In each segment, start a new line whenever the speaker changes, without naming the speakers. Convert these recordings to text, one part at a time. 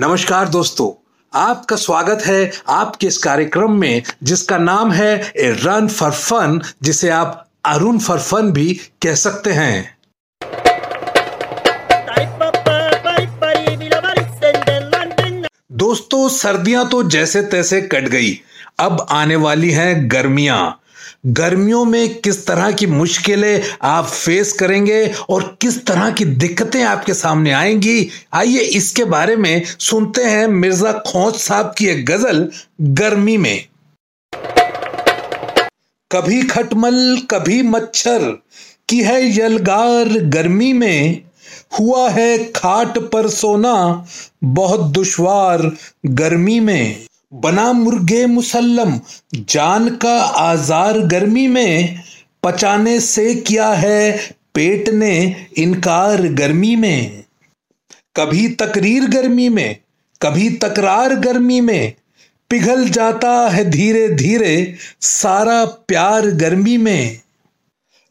नमस्कार दोस्तों, आपका स्वागत है आपके इस कार्यक्रम में, जिसका नाम है ए रन फॉर फन, जिसे आप अरुण फॉर फन भी कह सकते हैं। दोस्तों, सर्दियाँ तो जैसे तैसे कट गई। अब आने वाली हैं गर्मियाँ। गर्मियों में किस तरह की मुश्किलें आप फेस करेंगे और किस तरह की दिक्कतें आपके सामने आएँगी? आइए इसके बारे में सुनते हैं मिर्ज़ा खोज साहब की एक गज़ल गर्मी में। कभी खटमल, कभी मच्छर, की है यलगार गर्मी में? हुआ है खाट पर सोना, बहुत दुश्वार गर्मी में। बना मुर्गे मुसल्लम, जान का आजार गर्मी में, पचाने से किया है पेट ने इनकार गर्मी में। कभी तकरीर गर्मी में, कभी तकरार गर्मी में, पिघल जाता है धीरे धीरे सारा प्यार गर्मी में।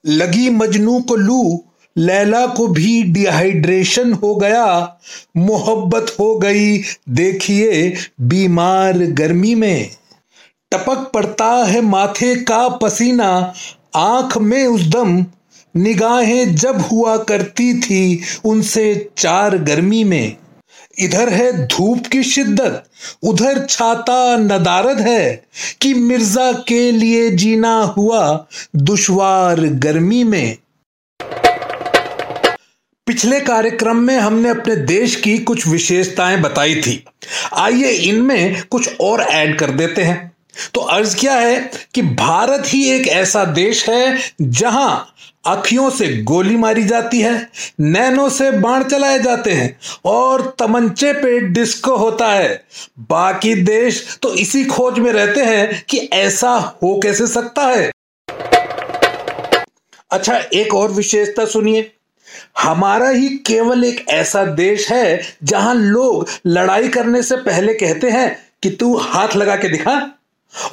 लगी मजनू को लू लैला को भी डिहाइड्रेशन हो गया, मोहब्बत हो गई। देखिए, बीमार गर्मी में। टपक पड़ता है माथे का पसीना, आँख में उस दम। निगाहें जब हुआ करती थी उनसे चार गर्मी में। इधर है धूप की शिद्दत, उधर छाता नदारद है कि मिर्ज़ा के लिए जीना हुआ दुश्वार गर्मी में। पिछले कार्यक्रम में हमने अपने देश की कुछ विशेषताएँ बताई थी। आइए इनमें कुछ और ऐड कर देते हैं। तो अर्ज़ क्या है कि भारत ही एक ऐसा देश है जहाँ अखियों से गोली मारी जाती है, नैनो से बाण चलाए जाते हैं और तमंचे पे डिस्को होता है। बाकी देश तो इसी खोज में रहते हैं कि ऐसा हो कैसे सकता है। अच्छा एक और विशेषता सुनिए। हमारा ही केवल एक ऐसा देश है जहाँ लोग लड़ाई करने से पहले कहते हैं कि तू हाथ लगा के दिखा,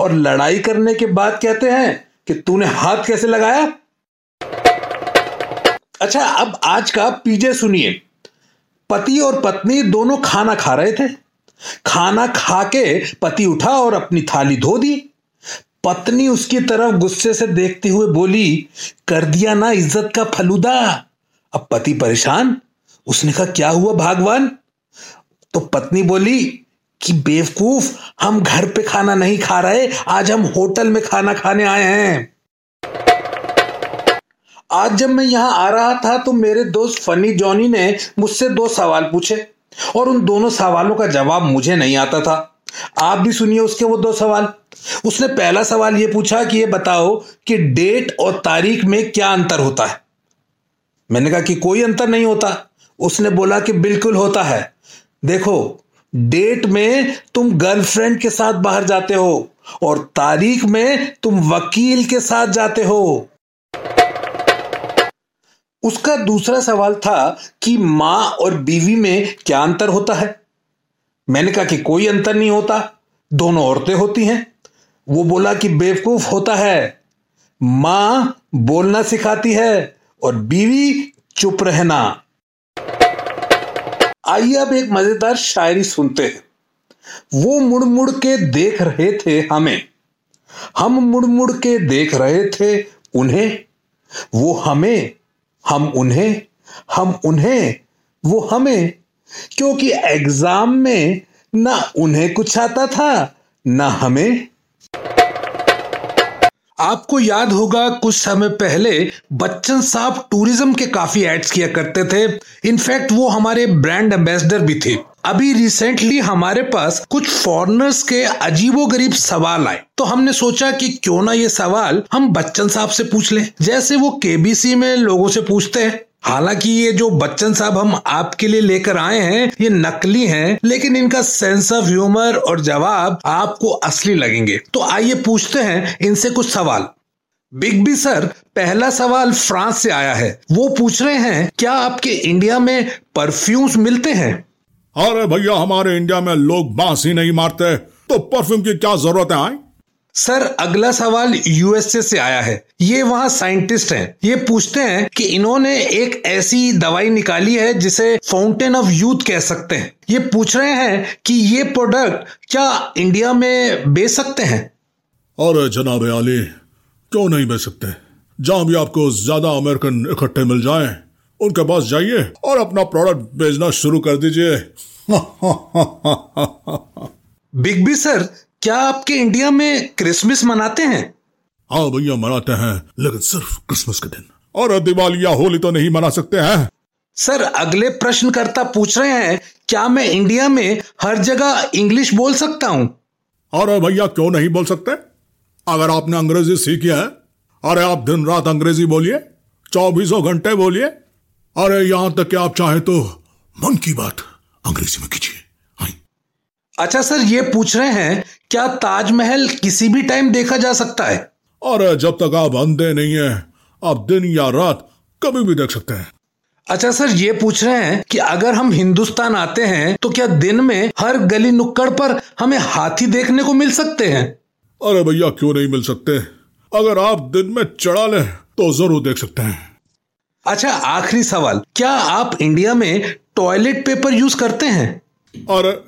और लड़ाई करने के बाद कहते हैं कि तूने हाथ कैसे लगाया। अच्छा अब आज का पीजे सुनिए। पति और पत्नी दोनों खाना खा रहे थे। खाना खा के पति उठा और अपनी थाली धो दी। पत्नी उसकी तरफ़ गुस्से से देखते हुए बोली, कर दिया ना इज़्ज़त का फलूदा। अब पति परेशान? उसने कहा, क्या हुआ भागवान? तो पत्नी बोली कि, बेवकूफ़, हम घर पे खाना नहीं खा रहे, आज हम होटल में खाना खाने आए हैं। आज जब मैं यहाँ आ रहा था तो मेरे दोस्त फनी जॉनी ने मुझसे दो सवाल पूछे, और उन दोनों सवालों का जवाब मुझे नहीं आता था। आप भी सुनिए उसके वो दो सवाल। उसने पहला सवाल ये पूछा कि, ये बताओ कि डेट और तारीख में क्या अंतर होता है? मैंने कहा कि कोई अंतर नहीं होता। उसने बोला कि बिल्कुल होता है। देखो, डेट में तुम गर्लफ्रेंड के साथ बाहर जाते हो और तारीख में तुम वकील के साथ जाते हो। उसका दूसरा सवाल था कि माँ और बीवी में क्या अंतर होता है? मैंने कहा कि कोई अंतर नहीं होता। दोनों औरतें होती हैं। वो बोला कि बेवकूफ़ होता है। माँ बोलना सिखाती है। और बीवी चुप रहना। आइए अब एक मज़ेदार शायरी सुनते हैं। वो मुड़ मुड़ के देख रहे थे हमें। हम मुड़ मुड़ के देख रहे थे उन्हें। वो हमें, हम उन्हें हम उन्हें, वो हमें। क्योंकि एग्ज़ाम में ना उन्हें कुछ आता था, ना हमें। आपको याद होगा, कुछ समय पहले बच्चन साहब टूरिज़्म के काफ़ी एड्स किया करते थे। इनफैक्ट वो हमारे ब्रांड एम्बेसडर भी थे। अभी रिसेंटली हमारे पास कुछ फॉरनर्स के अजीबो गरीब सवाल आए। तो हमने सोचा कि क्यों ना ये सवाल हम बच्चन साहब से पूछ लें। जैसे वो केबीसी में लोगों से पूछते हैं। हालाँकि ये जो बच्चन साहब हम आपके लिए लेकर आए हैं, ये नकली हैं, लेकिन इनका सेंस ऑफ़ ह्यूमर और जवाब आपको असली लगेंगे। तो आइए पूछते हैं इनसे कुछ सवाल। बिग बी सर पहला सवाल फ्रांस से आया है। वो पूछ रहे हैं, क्या आपके इंडिया में परफ्यूम्स मिलते हैं?
अरे भैया, हमारे इंडिया में लोग बाँस ही नहीं मारते। तो परफ्यूम की क्या ज़रूरत है
सर अगला सवाल यूएसए से आया है। ये वहाँ साइंटिस्ट हैं। ये पूछते हैं कि इन्होंने एक ऐसी दवाई निकाली है जिसे फाउंटेन ऑफ़ यूथ कह सकते हैं। ये पूछ रहे हैं कि ये प्रोडक्ट क्या इंडिया में बेच सकते हैं?
और जनाब आली क्यों नहीं बेच सकते? जहाँ भी आपको ज़्यादा अमेरिकन इकट्ठे मिल जाए उनके पास जाइए और अपना प्रोडक्ट बेचना शुरू कर दीजिए।
बिग बी सर क्या आपके इंडिया में क्रिसमस मनाते हैं?
हाँ भैया मनाते हैं लेकिन सिर्फ़ क्रिसमस के दिन। और दिवाली या होली तो नहीं मना सकते हैं।
सर अगले प्रश्नकर्ता पूछ रहे हैं क्या मैं इंडिया में हर जगह इंग्लिश बोल सकता हूँ?
अरे भैया क्यों नहीं बोल सकते? अगर आपने अंग्रेज़ी सीखी है अरे आप दिन रात अंग्रेज़ी बोलिए चौबीसों घंटे बोलिए। अरे यहाँ तक कि आप चाहे तो मन की बात अंग्रेज़ी में कीजिए।
अच्छा सर ये पूछ रहे हैं क्या ताजमहल किसी भी टाइम देखा जा सकता है?
और जब तक आप अंधे नहीं है आप दिन या रात कभी भी देख सकते हैं।
अच्छा सर ये पूछ रहे हैं कि अगर हम हिंदुस्तान आते हैं तो क्या दिन में हर गली नुक्कड़ पर हमें हाथी देखने को मिल सकते हैं?
अरे भैया क्यों नहीं मिल सकते? अगर आप दिन में चढ़ा लें तो ज़रूर देख सकते हैं।
अच्छा आखिरी सवाल क्या आप इंडिया में टॉयलेट पेपर यूज़ करते हैं?
अरे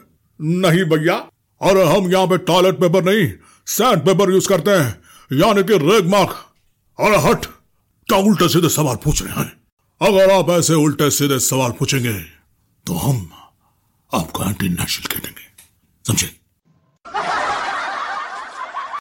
नहीं भैया। अरे हम यहाँ पे टॉयलेट पेपर नहीं सैंड पेपर यूज़ करते हैं, यानी कि रेग मार्क और हट, क्या उल्टे सीधे सवाल पूछ रहे हैं? अगर आप ऐसे उल्टे सीधे सवाल पूछेंगे तो हम आपको एंटी नेशनल कह देंगे। समझे?